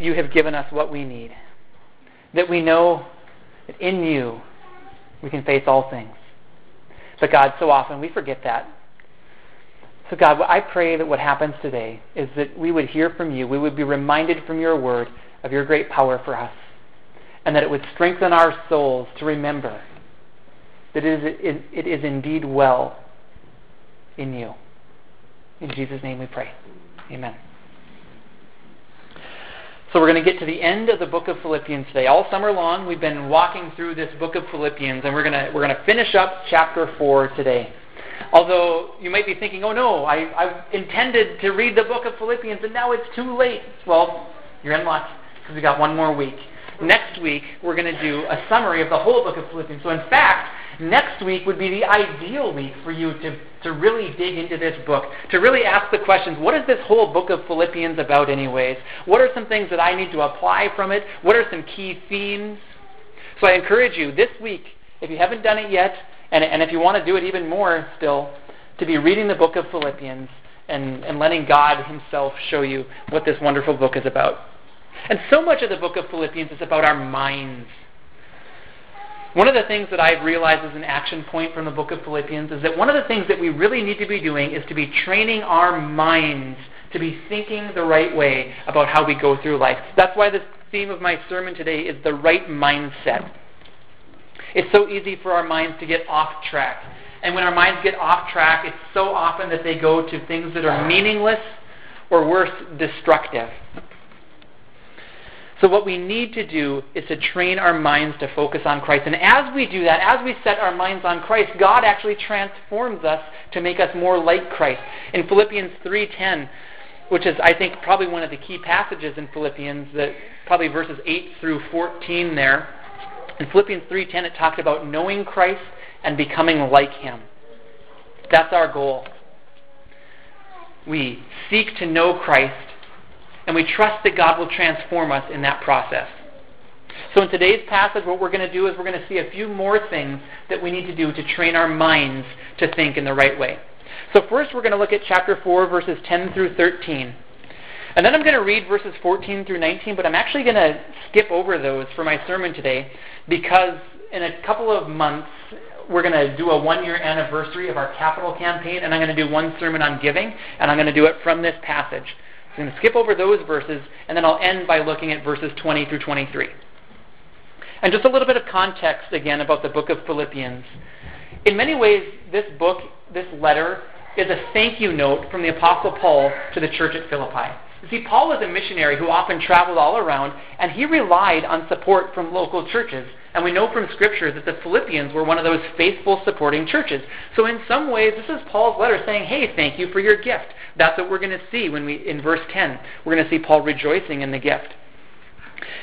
you have given us what we need. That we know that in you we can face all things. But God, so often we forget that. So, God, I pray that what happens today is that we would hear from you, we would be reminded from your word of your great power for us, and that it would strengthen our souls to remember that it is, it is indeed well in you. In Jesus' name we pray. Amen. So we're going to get to the end of the book of Philippians today. All summer long, we've been walking through this book of Philippians, and we're going to, we're going to finish up chapter 4 today. Although you might be thinking, oh no, I, I intended to read the book of Philippians and now it's too late. Well, you're in luck because we got one more week. Next week, we're going to do a summary of the whole book of Philippians. So, in fact, next week would be the ideal week for you to, to really dig into this book, to really ask the questions what is this whole book of Philippians about, anyways? What are some things that I need to apply from it? What are some key themes? So, I encourage you this week, if you haven't done it yet, and, and if you want to do it even more still, to be reading the book of Philippians and, and letting God Himself show you what this wonderful book is about. And so much of the book of Philippians is about our minds. One of the things that I've realized as an action point from the book of Philippians is that one of the things that we really need to be doing is to be training our minds to be thinking the right way about how we go through life. That's why the theme of my sermon today is the right mindset. It's so easy for our minds to get off track. And when our minds get off track, it's so often that they go to things that are meaningless or worse, destructive. So, what we need to do is to train our minds to focus on Christ. And as we do that, as we set our minds on Christ, God actually transforms us to make us more like Christ. In Philippians 3:10, which is I think probably one of the key passages in Philippians, that probably verses 8 through 14 there, in Philippians 3:10 it talks about knowing Christ and becoming like him. That's our goal. We seek to know Christ and we trust that God will transform us in that process. So, in today's passage, what we're going to do is we're going to see a few more things that we need to do to train our minds to think in the right way. So, first, we're going to look at chapter 4, verses 10 through 13. And then I'm going to read verses 14 through 19, but I'm actually going to skip over those for my sermon today because in a couple of months, we're going to do a one year anniversary of our capital campaign, and I'm going to do one sermon on giving, and I'm going to do it from this passage. I'm going to skip over those verses, and then I'll end by looking at verses 20 through 23. And just a little bit of context again about the book of Philippians. In many ways, this book, this letter, is a thank you note from the Apostle Paul to the church at Philippi. You see, Paul was a missionary who often traveled all around, and he relied on support from local churches. And we know from Scripture that the Philippians were one of those faithful supporting churches. So in some ways, this is Paul's letter saying, hey, thank you for your gift. That's what we're going to see when we in verse 10. We're going to see Paul rejoicing in the gift.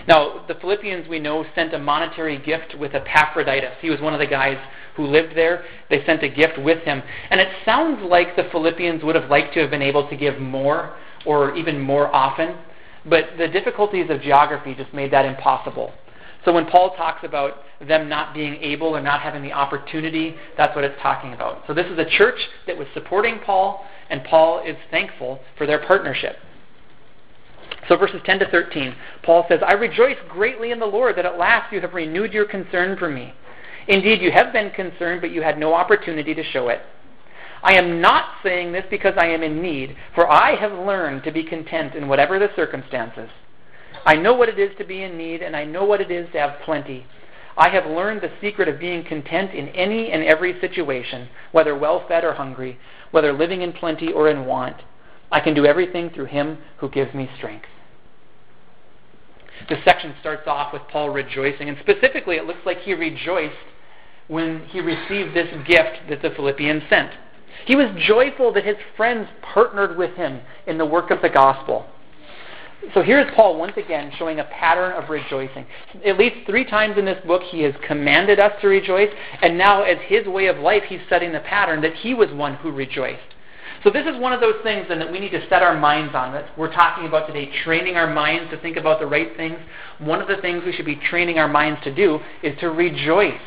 Now, the Philippians, we know, sent a monetary gift with Epaphroditus. He was one of the guys who lived there. They sent a gift with him. And it sounds like the Philippians would have liked to have been able to give more or even more often, but the difficulties of geography just made that impossible. So when Paul talks about them not being able or not having the opportunity, that's what it's talking about. So this is a church that was supporting Paul, and Paul is thankful for their partnership. So verses 10 to 13, Paul says, I rejoice greatly in the Lord that at last you have renewed your concern for me. Indeed, you have been concerned, but you had no opportunity to show it. I am not saying this because I am in need, for I have learned to be content in whatever the circumstances. I know what it is to be in need, and I know what it is to have plenty. I have learned the secret of being content in any and every situation, whether well fed or hungry, whether living in plenty or in want. I can do everything through Him who gives me strength. This section starts off with Paul rejoicing, and specifically, it looks like he rejoiced when he received this gift that the Philippians sent. He was joyful that his friends partnered with him in the work of the gospel. So here's Paul once again showing a pattern of rejoicing. At least three times in this book, he has commanded us to rejoice, and now, as his way of life, he's setting the pattern that he was one who rejoiced. So this is one of those things then that we need to set our minds on. That we're talking about today, training our minds to think about the right things. One of the things we should be training our minds to do is to rejoice.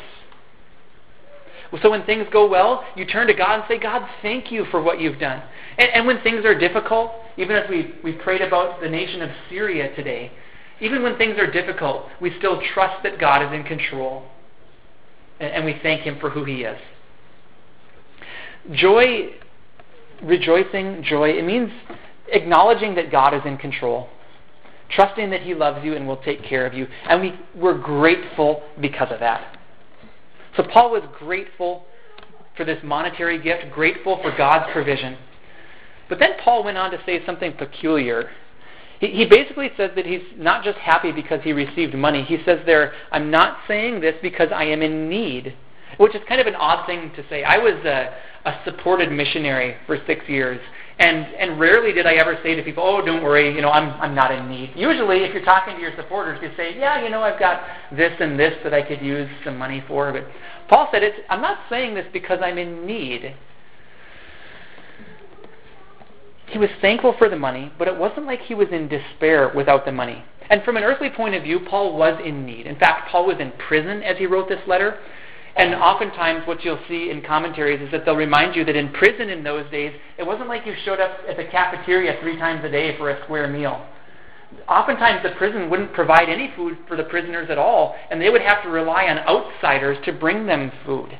So when things go well, you turn to God and say, God, thank you for what you've done. And, and when things are difficult, even as we, we prayed about the nation of Syria today, even when things are difficult, we still trust that God is in control. And we thank Him for who He is. Joy, rejoicing, joy, it means acknowledging that God is in control, trusting that He loves you and will take care of you. And we, we're grateful because of that. So Paul was grateful for this monetary gift, grateful for God's provision. But then Paul went on to say something peculiar. He, he basically says that he's not just happy because he received money. He says there, I'm not saying this because I am in need, which is kind of an odd thing to say. I was a, a supported missionary for six years. And and rarely did I ever say to people, "Oh, don't worry, you know, I'm I'm not in need." Usually, if you're talking to your supporters, you say, "Yeah, you know, I've got this and this that I could use some money for." But Paul said, it's, "I'm not saying this because I'm in need." He was thankful for the money, but it wasn't like he was in despair without the money. And from an earthly point of view, Paul was in need. In fact, Paul was in prison as he wrote this letter. And oftentimes, what you'll see in commentaries is that they'll remind you that in prison in those days, it wasn't like you showed up at the cafeteria three times a day for a square meal. Oftentimes, the prison wouldn't provide any food for the prisoners at all, and they would have to rely on outsiders to bring them food.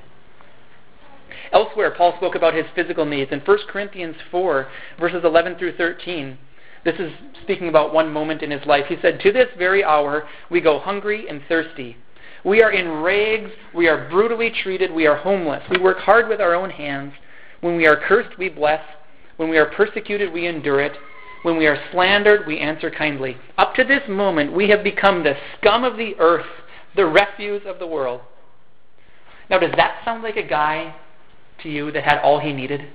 Elsewhere, Paul spoke about his physical needs. In 1 Corinthians 4, verses 11 through 13, this is speaking about one moment in his life. He said, To this very hour we go hungry and thirsty. We are in rags. We are brutally treated. We are homeless. We work hard with our own hands. When we are cursed, we bless. When we are persecuted, we endure it. When we are slandered, we answer kindly. Up to this moment, we have become the scum of the earth, the refuse of the world. Now, does that sound like a guy to you that had all he needed?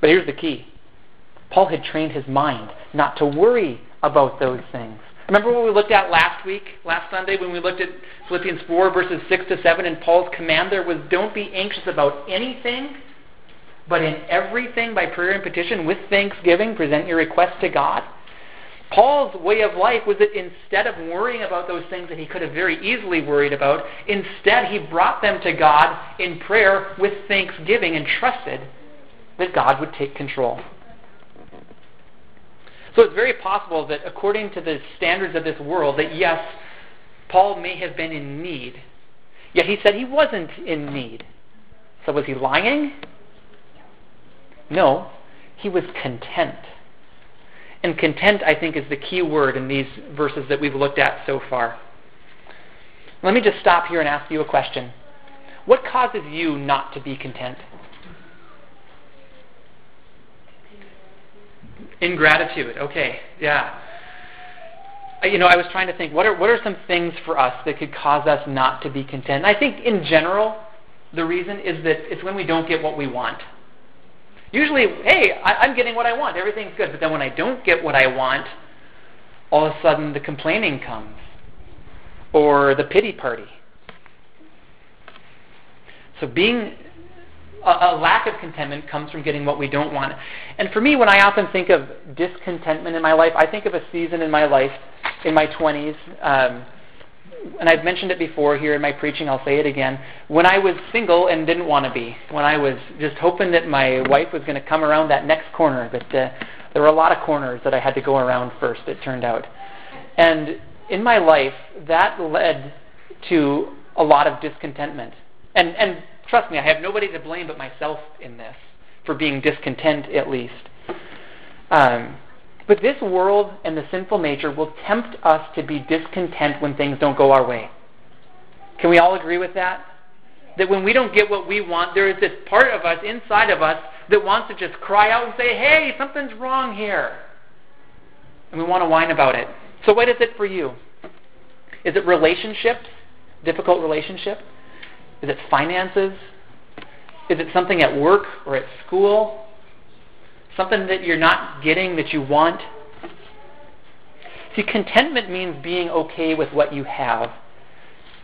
But here's the key Paul had trained his mind not to worry about those things. Remember what we looked at last week, last Sunday, when we looked at Philippians 4, verses 6 to 7, and Paul's command there was don't be anxious about anything, but in everything by prayer and petition with thanksgiving, present your requests to God. Paul's way of life was that instead of worrying about those things that he could have very easily worried about, instead he brought them to God in prayer with thanksgiving and trusted that God would take control. So it's very possible that according to the standards of this world, that yes, Paul may have been in need. Yet he said he wasn't in need. So was he lying? No, he was content. And content, I think, is the key word in these verses that we've looked at so far. Let me just stop here and ask you a question. What causes you not to be content? Ingratitude. Okay, yeah. Uh, you know, I was trying to think what are what are some things for us that could cause us not to be content. I think in general, the reason is that it's when we don't get what we want. Usually, hey, I, I'm getting what I want. Everything's good. But then when I don't get what I want, all of a sudden the complaining comes, or the pity party. So being a, a lack of contentment comes from getting what we don't want. And for me, when I often think of discontentment in my life, I think of a season in my life in my 20s. Um, and I've mentioned it before here in my preaching, I'll say it again. When I was single and didn't want to be, when I was just hoping that my wife was going to come around that next corner, but uh, there were a lot of corners that I had to go around first, it turned out. And in my life, that led to a lot of discontentment. And, and Trust me, I have nobody to blame but myself in this for being discontent, at least. Um, but this world and the sinful nature will tempt us to be discontent when things don't go our way. Can we all agree with that? That when we don't get what we want, there is this part of us, inside of us, that wants to just cry out and say, hey, something's wrong here. And we want to whine about it. So, what is it for you? Is it relationships? Difficult relationship? Is it finances? Is it something at work or at school? Something that you're not getting that you want? See, contentment means being okay with what you have.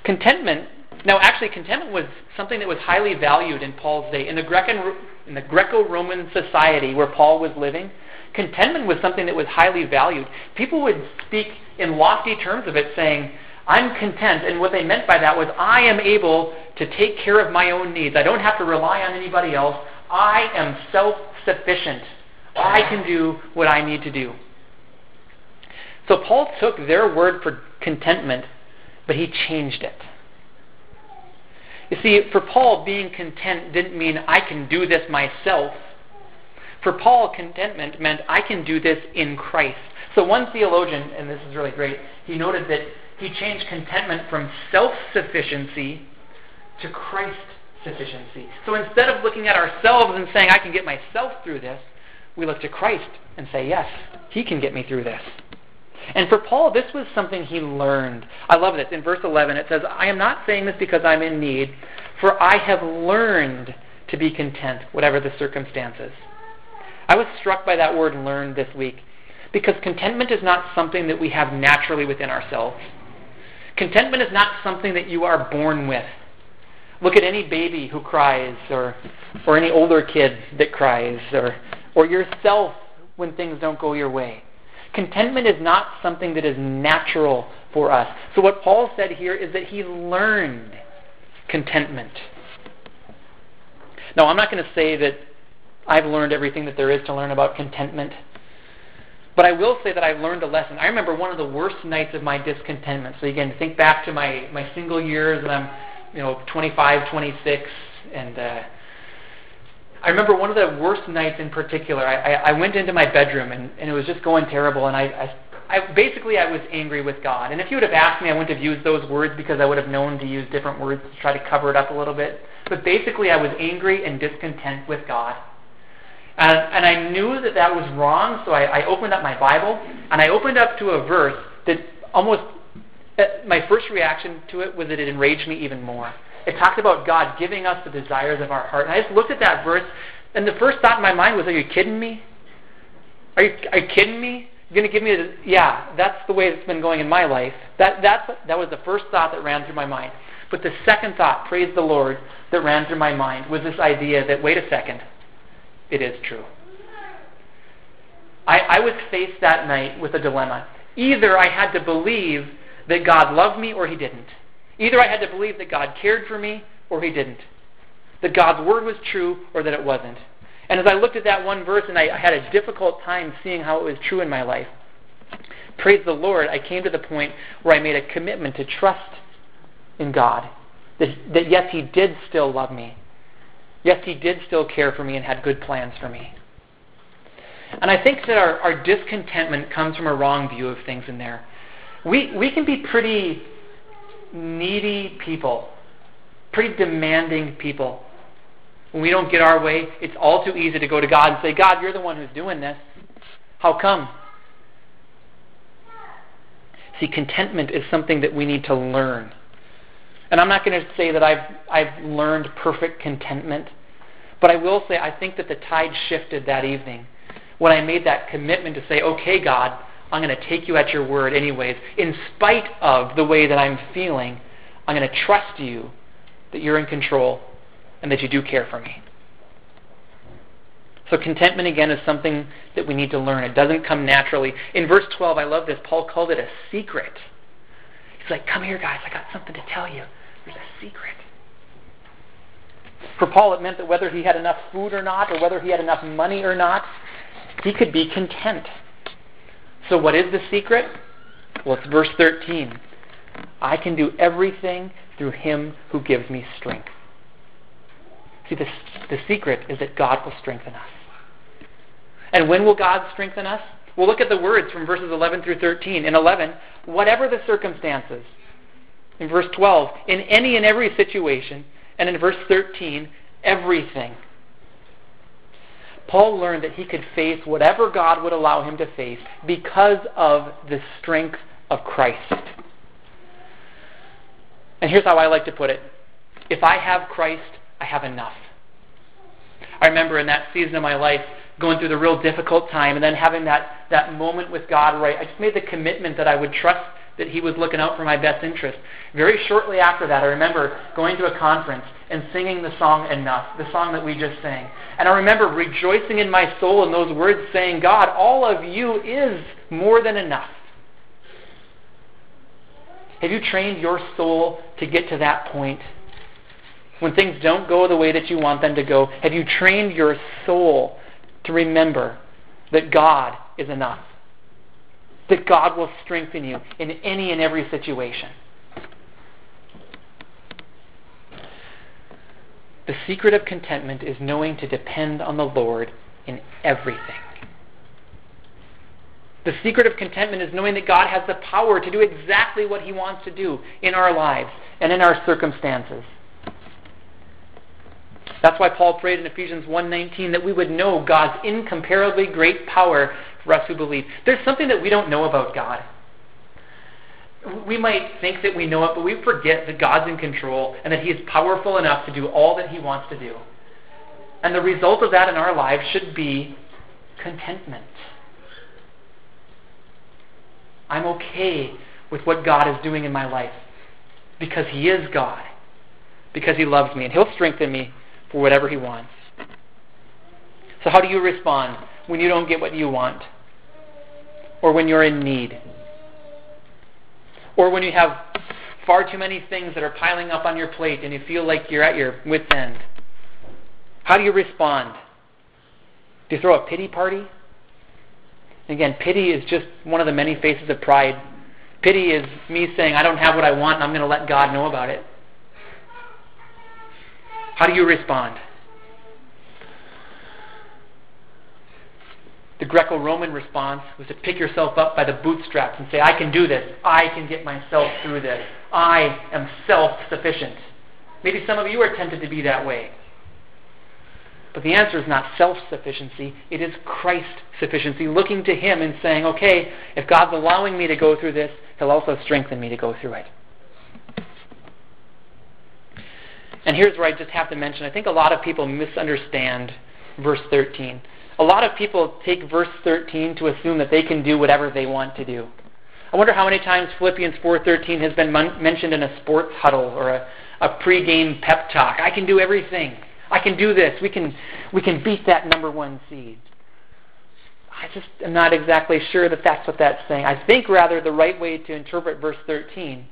Contentment, now actually, contentment was something that was highly valued in Paul's day. In the, Greco, in the Greco-Roman society where Paul was living, contentment was something that was highly valued. People would speak in lofty terms of it, saying, I'm content. And what they meant by that was I am able to take care of my own needs. I don't have to rely on anybody else. I am self sufficient. I can do what I need to do. So Paul took their word for contentment, but he changed it. You see, for Paul, being content didn't mean I can do this myself. For Paul, contentment meant I can do this in Christ. So one theologian, and this is really great, he noted that he changed contentment from self sufficiency to Christ sufficiency. So instead of looking at ourselves and saying, I can get myself through this, we look to Christ and say, Yes, He can get me through this. And for Paul, this was something he learned. I love this. In verse 11, it says, I am not saying this because I'm in need, for I have learned to be content, whatever the circumstances. I was struck by that word learned this week because contentment is not something that we have naturally within ourselves. Contentment is not something that you are born with. Look at any baby who cries, or, or any older kid that cries, or, or yourself when things don't go your way. Contentment is not something that is natural for us. So, what Paul said here is that he learned contentment. Now, I'm not going to say that I've learned everything that there is to learn about contentment. But I will say that I've learned a lesson. I remember one of the worst nights of my discontentment. So again, think back to my, my single years, and I'm you know 25, 26, and uh, I remember one of the worst nights in particular. I, I, I went into my bedroom and, and it was just going terrible, and I, I I, basically, I was angry with God. And if you would have asked me, I wouldn't have used those words because I would have known to use different words to try to cover it up a little bit. But basically, I was angry and discontent with God. And, and I knew that that was wrong, so I, I opened up my Bible and I opened up to a verse that almost, uh, my first reaction to it was that it enraged me even more. It talked about God giving us the desires of our heart. And I just looked at that verse, and the first thought in my mind was, Are you kidding me? Are you, are you kidding me? You're going to give me the, yeah, that's the way it's been going in my life. That, that's, that was the first thought that ran through my mind. But the second thought, praise the Lord, that ran through my mind was this idea that, wait a second, it is true. I, I was faced that night with a dilemma. Either I had to believe that God loved me or he didn't. Either I had to believe that God cared for me or he didn't. That God's word was true or that it wasn't. And as I looked at that one verse and I, I had a difficult time seeing how it was true in my life, praise the Lord, I came to the point where I made a commitment to trust in God. That, that yes, He did still love me. Yes, He did still care for me and had good plans for me. And I think that our, our discontentment comes from a wrong view of things in there. We, we can be pretty needy people, pretty demanding people. When we don't get our way, it's all too easy to go to God and say, God, you're the one who's doing this. How come? See, contentment is something that we need to learn. And I'm not going to say that I've, I've learned perfect contentment, but I will say I think that the tide shifted that evening when I made that commitment to say, okay, God, I'm going to take you at your word anyways. In spite of the way that I'm feeling, I'm going to trust you that you're in control and that you do care for me. So contentment again is something that we need to learn. It doesn't come naturally. In verse 12, I love this. Paul called it a secret. He's like, "Come here, guys. I got something to tell you. There's a secret." For Paul, it meant that whether he had enough food or not, or whether he had enough money or not, he could be content. So, what is the secret? Well, it's verse 13. I can do everything through him who gives me strength. See, the, the secret is that God will strengthen us. And when will God strengthen us? We'll look at the words from verses 11 through 13. In 11, whatever the circumstances. In verse 12, in any and every situation. And in verse 13, everything. Paul learned that he could face whatever God would allow him to face because of the strength of Christ. And here's how I like to put it if I have Christ, I have enough. I remember in that season of my life going through the real difficult time and then having that, that moment with God I, I just made the commitment that I would trust that He was looking out for my best interest. Very shortly after that, I remember going to a conference and singing the song Enough, the song that we just sang. And I remember rejoicing in my soul in those words saying, God, all of you is more than enough. Have you trained your soul to get to that point? When things don't go the way that you want them to go, have you trained your soul to remember that God is enough? That God will strengthen you in any and every situation. The secret of contentment is knowing to depend on the Lord in everything. The secret of contentment is knowing that God has the power to do exactly what He wants to do in our lives and in our circumstances. That's why Paul prayed in Ephesians 1:19 that we would know God's incomparably great power for us who believe. There's something that we don't know about God. We might think that we know it, but we forget that God's in control and that He is powerful enough to do all that He wants to do. And the result of that in our lives should be contentment. I'm okay with what God is doing in my life because He is God, because He loves me, and He'll strengthen me for whatever He wants. So, how do you respond when you don't get what you want? Or when you're in need? Or when you have far too many things that are piling up on your plate and you feel like you're at your wits' end? How do you respond? Do you throw a pity party? Again, pity is just one of the many faces of pride. Pity is me saying, I don't have what I want and I'm going to let God know about it. How do you respond? The Greco Roman response was to pick yourself up by the bootstraps and say, I can do this. I can get myself through this. I am self sufficient. Maybe some of you are tempted to be that way. But the answer is not self sufficiency, it is Christ sufficiency, looking to Him and saying, okay, if God's allowing me to go through this, He'll also strengthen me to go through it. And here's where I just have to mention I think a lot of people misunderstand verse 13. A lot of people take verse 13 to assume that they can do whatever they want to do. I wonder how many times Philippians 4:13 has been mon- mentioned in a sports huddle or a, a pregame pep talk. I can do everything. I can do this. We can we can beat that number one seed. I just am not exactly sure that that's what that's saying. I think rather the right way to interpret verse 13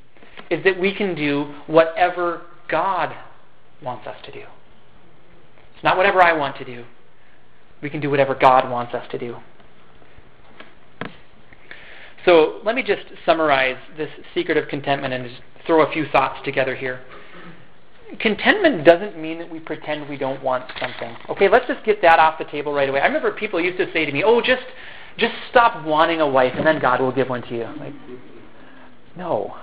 is that we can do whatever God wants us to do. It's not whatever I want to do. We can do whatever God wants us to do. So let me just summarize this secret of contentment and just throw a few thoughts together here. Contentment doesn't mean that we pretend we don't want something. Okay, let's just get that off the table right away. I remember people used to say to me, "Oh, just just stop wanting a wife and then God will give one to you." Like, no.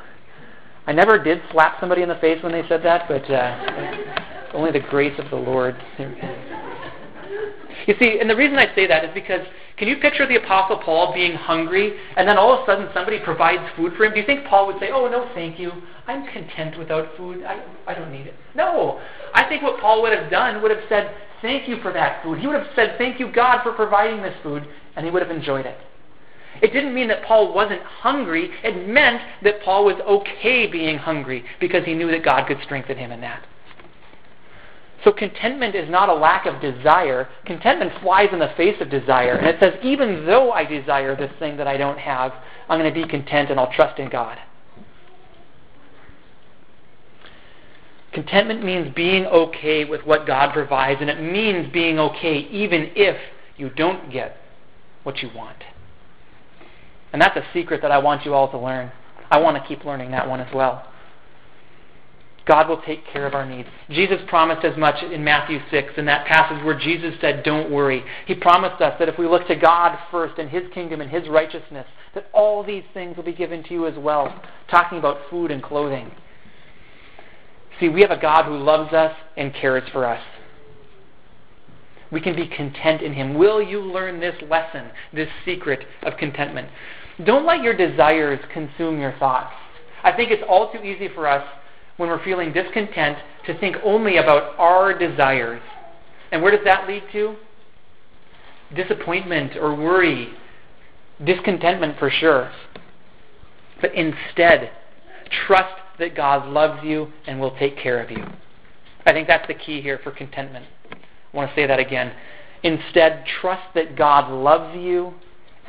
I never did slap somebody in the face when they said that, but uh, only the grace of the Lord. You see, and the reason I say that is because can you picture the Apostle Paul being hungry and then all of a sudden somebody provides food for him? Do you think Paul would say, Oh, no, thank you. I'm content without food. I, I don't need it. No. I think what Paul would have done would have said, Thank you for that food. He would have said, Thank you, God, for providing this food, and he would have enjoyed it. It didn't mean that Paul wasn't hungry. It meant that Paul was okay being hungry because he knew that God could strengthen him in that. So contentment is not a lack of desire. Contentment flies in the face of desire. And it says, even though I desire this thing that I don't have, I'm going to be content and I'll trust in God. Contentment means being okay with what God provides, and it means being okay even if you don't get what you want. And that's a secret that I want you all to learn. I want to keep learning that one as well. God will take care of our needs. Jesus promised as much in Matthew 6, in that passage where Jesus said, Don't worry. He promised us that if we look to God first and His kingdom and His righteousness, that all these things will be given to you as well. Talking about food and clothing. See, we have a God who loves us and cares for us. We can be content in Him. Will you learn this lesson, this secret of contentment? Don't let your desires consume your thoughts. I think it's all too easy for us when we're feeling discontent to think only about our desires. And where does that lead to? Disappointment or worry, discontentment for sure. But instead, trust that God loves you and will take care of you. I think that's the key here for contentment. I want to say that again. Instead, trust that God loves you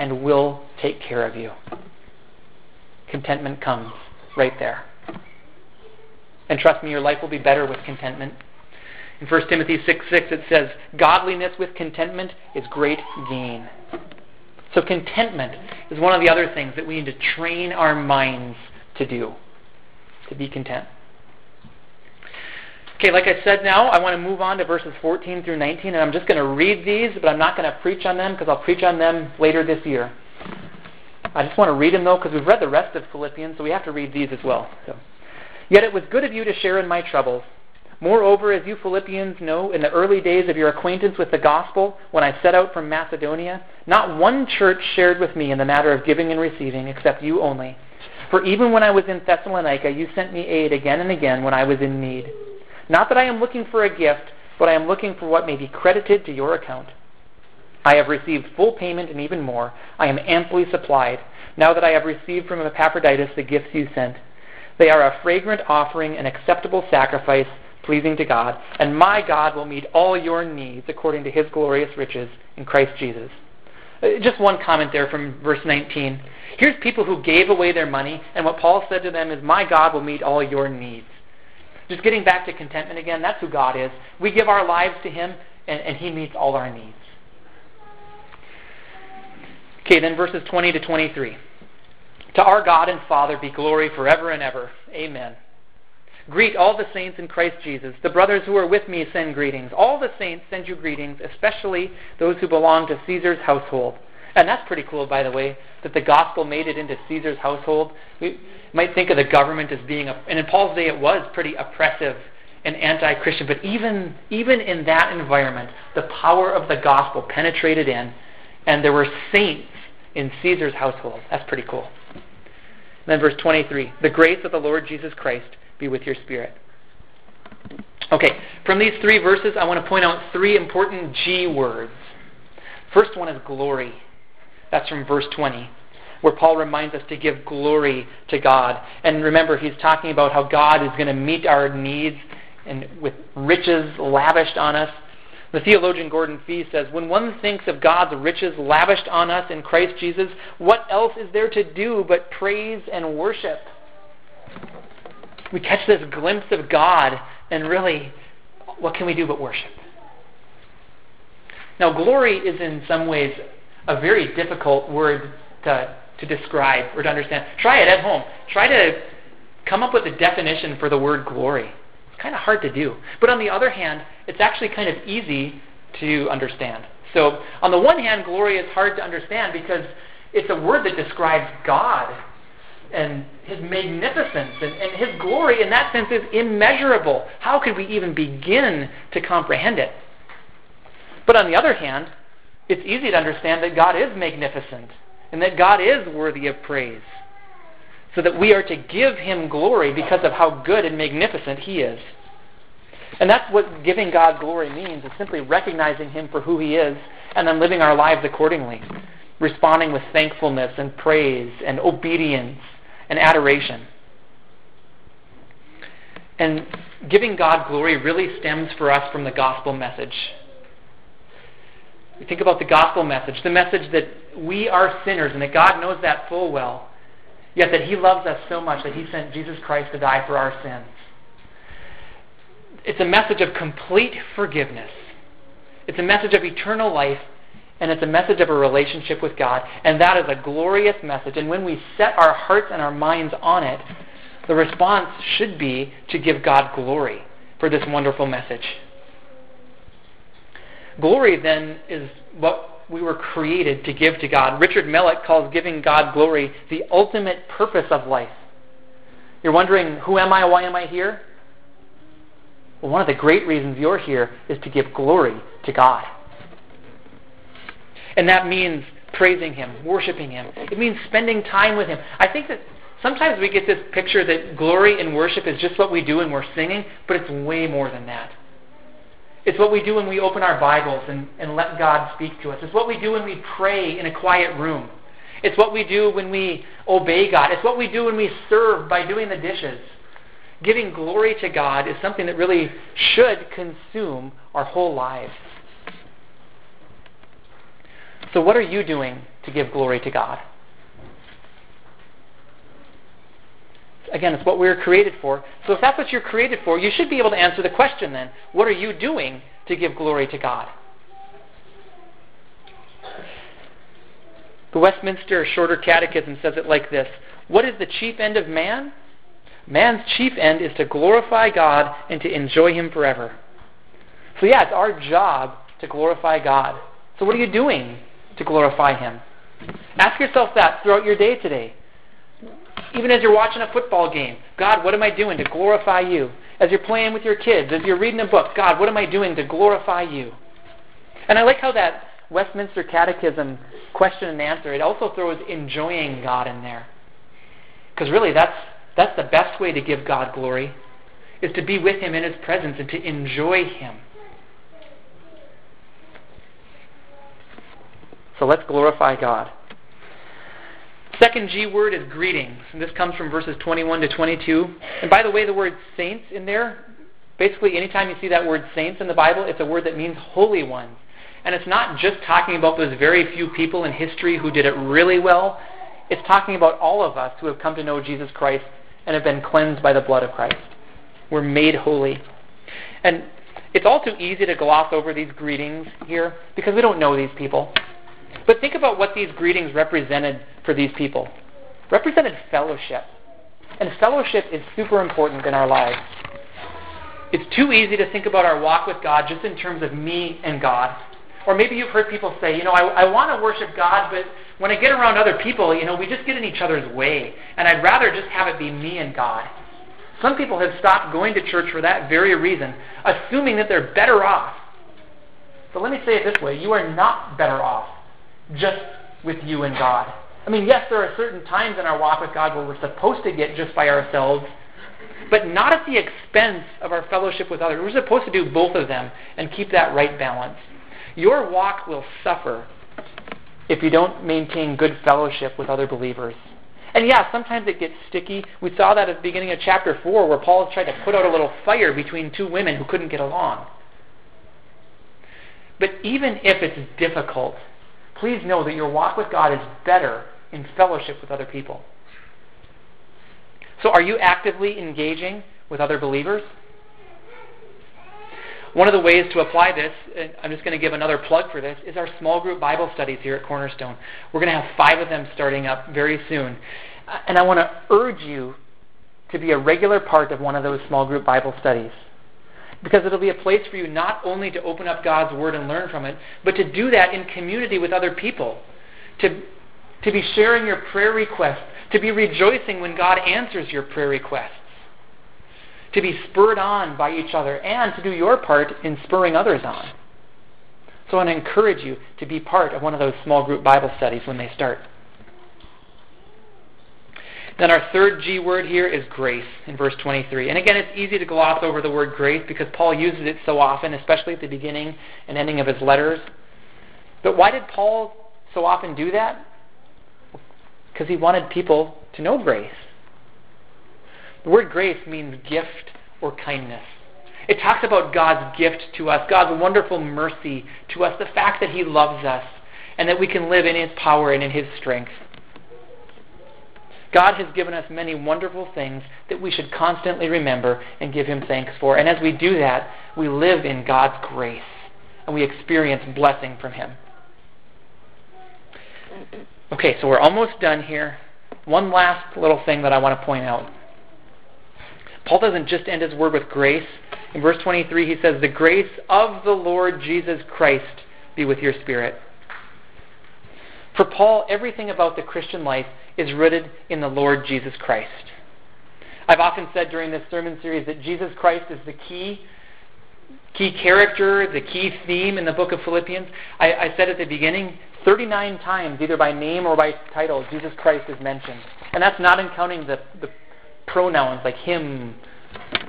and will take care of you. Contentment comes right there. And trust me, your life will be better with contentment. In 1 Timothy 6 6, it says, Godliness with contentment is great gain. So, contentment is one of the other things that we need to train our minds to do, to be content. Okay, like I said now, I want to move on to verses 14 through 19, and I'm just going to read these, but I'm not going to preach on them because I'll preach on them later this year. I just want to read them though because we've read the rest of Philippians, so we have to read these as well. So. Yet it was good of you to share in my troubles. Moreover, as you Philippians know, in the early days of your acquaintance with the gospel, when I set out from Macedonia, not one church shared with me in the matter of giving and receiving, except you only. For even when I was in Thessalonica, you sent me aid again and again when I was in need. Not that I am looking for a gift, but I am looking for what may be credited to your account. I have received full payment and even more. I am amply supplied, now that I have received from Epaphroditus the gifts you sent. They are a fragrant offering, an acceptable sacrifice, pleasing to God, and my God will meet all your needs according to his glorious riches in Christ Jesus. Uh, just one comment there from verse 19. Here's people who gave away their money, and what Paul said to them is, My God will meet all your needs. Just getting back to contentment again, that's who God is. We give our lives to Him, and, and He meets all our needs. Okay, then verses 20 to 23. To our God and Father be glory forever and ever. Amen. Greet all the saints in Christ Jesus. The brothers who are with me send greetings. All the saints send you greetings, especially those who belong to Caesar's household. And that's pretty cool, by the way, that the gospel made it into Caesar's household. We might think of the government as being, a, and in Paul's day it was pretty oppressive and anti-Christian. But even even in that environment, the power of the gospel penetrated in, and there were saints in Caesar's household. That's pretty cool. Then verse 23: The grace of the Lord Jesus Christ be with your spirit. Okay, from these three verses, I want to point out three important G words. First one is glory. That's from verse 20, where Paul reminds us to give glory to God. And remember, he's talking about how God is going to meet our needs and with riches lavished on us. The theologian Gordon Fee says, When one thinks of God's riches lavished on us in Christ Jesus, what else is there to do but praise and worship? We catch this glimpse of God, and really, what can we do but worship? Now, glory is in some ways a very difficult word to, to describe or to understand. Try it at home. Try to come up with a definition for the word glory. It's kind of hard to do. But on the other hand, it's actually kind of easy to understand. So, on the one hand, glory is hard to understand because it's a word that describes God and His magnificence and, and His glory, in that sense, is immeasurable. How could we even begin to comprehend it? But on the other hand, it's easy to understand that God is magnificent and that God is worthy of praise. So that we are to give Him glory because of how good and magnificent He is. And that's what giving God glory means, is simply recognizing Him for who He is and then living our lives accordingly, responding with thankfulness and praise and obedience and adoration. And giving God glory really stems for us from the gospel message. We think about the gospel message, the message that we are sinners and that God knows that full well, yet that He loves us so much that He sent Jesus Christ to die for our sins. It's a message of complete forgiveness. It's a message of eternal life, and it's a message of a relationship with God. And that is a glorious message. And when we set our hearts and our minds on it, the response should be to give God glory for this wonderful message. Glory, then, is what we were created to give to God. Richard Melick calls giving God glory the ultimate purpose of life. You're wondering, who am I? Why am I here? Well, one of the great reasons you're here is to give glory to God. And that means praising Him, worshiping Him. It means spending time with Him. I think that sometimes we get this picture that glory and worship is just what we do when we're singing, but it's way more than that. It's what we do when we open our Bibles and, and let God speak to us. It's what we do when we pray in a quiet room. It's what we do when we obey God. It's what we do when we serve by doing the dishes. Giving glory to God is something that really should consume our whole lives. So, what are you doing to give glory to God? Again, it's what we were created for. So if that's what you're created for, you should be able to answer the question then what are you doing to give glory to God? The Westminster Shorter Catechism says it like this What is the chief end of man? Man's chief end is to glorify God and to enjoy Him forever. So, yeah, it's our job to glorify God. So, what are you doing to glorify Him? Ask yourself that throughout your day today. Even as you're watching a football game, God, what am I doing to glorify you? As you're playing with your kids, as you're reading a book, God, what am I doing to glorify you? And I like how that Westminster Catechism question and answer, it also throws enjoying God in there. Because really, that's, that's the best way to give God glory, is to be with Him in His presence and to enjoy Him. So let's glorify God. Second G word is greetings. And this comes from verses 21 to 22. And by the way, the word saints in there, basically anytime you see that word saints in the Bible, it's a word that means holy ones. And it's not just talking about those very few people in history who did it really well. It's talking about all of us who have come to know Jesus Christ and have been cleansed by the blood of Christ. We're made holy. And it's all too easy to gloss over these greetings here because we don't know these people. But think about what these greetings represented for these people. Represented fellowship. And fellowship is super important in our lives. It's too easy to think about our walk with God just in terms of me and God. Or maybe you've heard people say, you know, I, I want to worship God, but when I get around other people, you know, we just get in each other's way. And I'd rather just have it be me and God. Some people have stopped going to church for that very reason, assuming that they're better off. But let me say it this way you are not better off just with you and God. I mean, yes, there are certain times in our walk with God where we're supposed to get just by ourselves, but not at the expense of our fellowship with others. We're supposed to do both of them and keep that right balance. Your walk will suffer if you don't maintain good fellowship with other believers. And yeah, sometimes it gets sticky. We saw that at the beginning of chapter 4 where Paul tried to put out a little fire between two women who couldn't get along. But even if it's difficult, please know that your walk with God is better in fellowship with other people. So, are you actively engaging with other believers? One of the ways to apply this, and I'm just going to give another plug for this, is our small group Bible studies here at Cornerstone. We're going to have five of them starting up very soon. And I want to urge you to be a regular part of one of those small group Bible studies. Because it'll be a place for you not only to open up God's Word and learn from it, but to do that in community with other people. To, to be sharing your prayer requests, to be rejoicing when God answers your prayer requests to be spurred on by each other, and to do your part in spurring others on. So I want to encourage you to be part of one of those small group Bible studies when they start. Then our third G word here is grace in verse 23. And again, it's easy to gloss over the word grace because Paul uses it so often, especially at the beginning and ending of his letters. But why did Paul so often do that? Because he wanted people to know grace. The word grace means gift or kindness. It talks about God's gift to us, God's wonderful mercy to us, the fact that He loves us, and that we can live in His power and in His strength. God has given us many wonderful things that we should constantly remember and give Him thanks for. And as we do that, we live in God's grace and we experience blessing from Him. Okay, so we're almost done here. One last little thing that I want to point out. Paul doesn't just end his word with grace. In verse 23, he says, The grace of the Lord Jesus Christ be with your spirit. For Paul, everything about the Christian life is rooted in the Lord Jesus Christ. I've often said during this sermon series that Jesus Christ is the key key character, the key theme in the book of Philippians. I, I, said at the beginning, 39 times, either by name or by title, Jesus Christ is mentioned. And that's not in counting the, the pronouns like him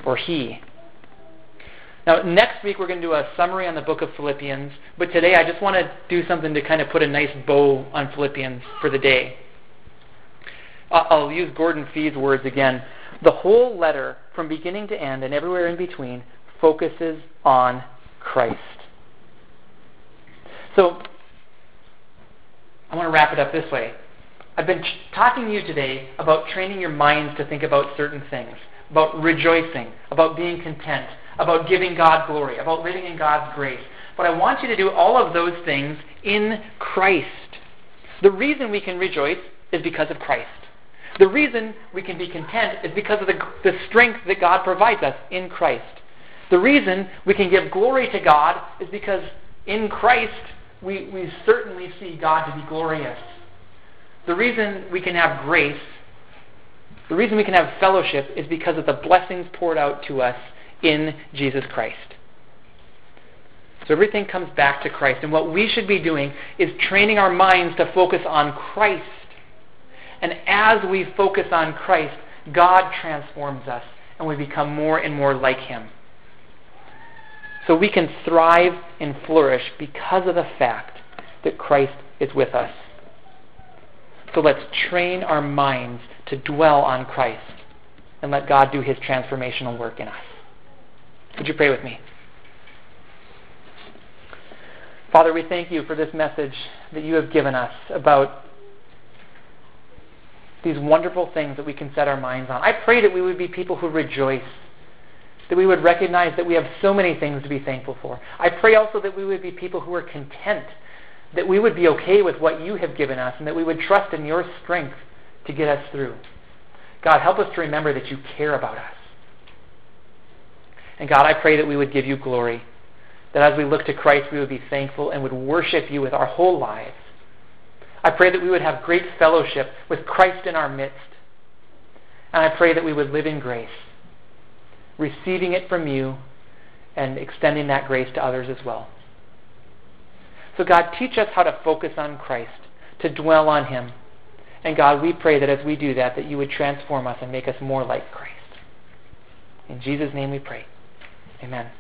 or he. Now, next week we're going to do a summary on the book of Philippians, but today I just want to do something to kind of put a nice bow on Philippians for the day. I'll use Gordon Fee's words again. The whole letter, from beginning to end and everywhere in between, focuses on Christ. So, I want to wrap it up this way. I've been talking to you today about training your minds to think about certain things, about rejoicing, about being content, about giving God glory, about living in God's grace. But I want you to do all of those things in Christ. The reason we can rejoice is because of Christ. The reason we can be content is because of the, the strength that God provides us in Christ. The reason we can give glory to God is because in Christ we, we certainly see God to be glorious. The reason we can have grace, the reason we can have fellowship is because of the blessings poured out to us in Jesus Christ. So everything comes back to Christ. And what we should be doing is training our minds to focus on Christ. And as we focus on Christ, God transforms us and we become more and more like Him. So we can thrive and flourish because of the fact that Christ is with us. So let's train our minds to dwell on Christ and let God do His transformational work in us. Would you pray with me? Father, we thank you for this message that you have given us about these wonderful things that we can set our minds on. I pray that we would be people who rejoice, that we would recognize that we have so many things to be thankful for. I pray also that we would be people who are content, that we would be okay with what you have given us, and that we would trust in your strength to get us through. God, help us to remember that you care about us. And God, I pray that we would give you glory that as we look to Christ, we would be thankful and would worship you with our whole lives. I pray that we would have great fellowship with Christ in our midst. And I pray that we would live in grace, receiving it from you and extending that grace to others as well. So, God, teach us how to focus on Christ, to dwell on Him. And God, we pray that as we do that, that you would transform us and make us more like Christ. In Jesus' name we pray. Amen.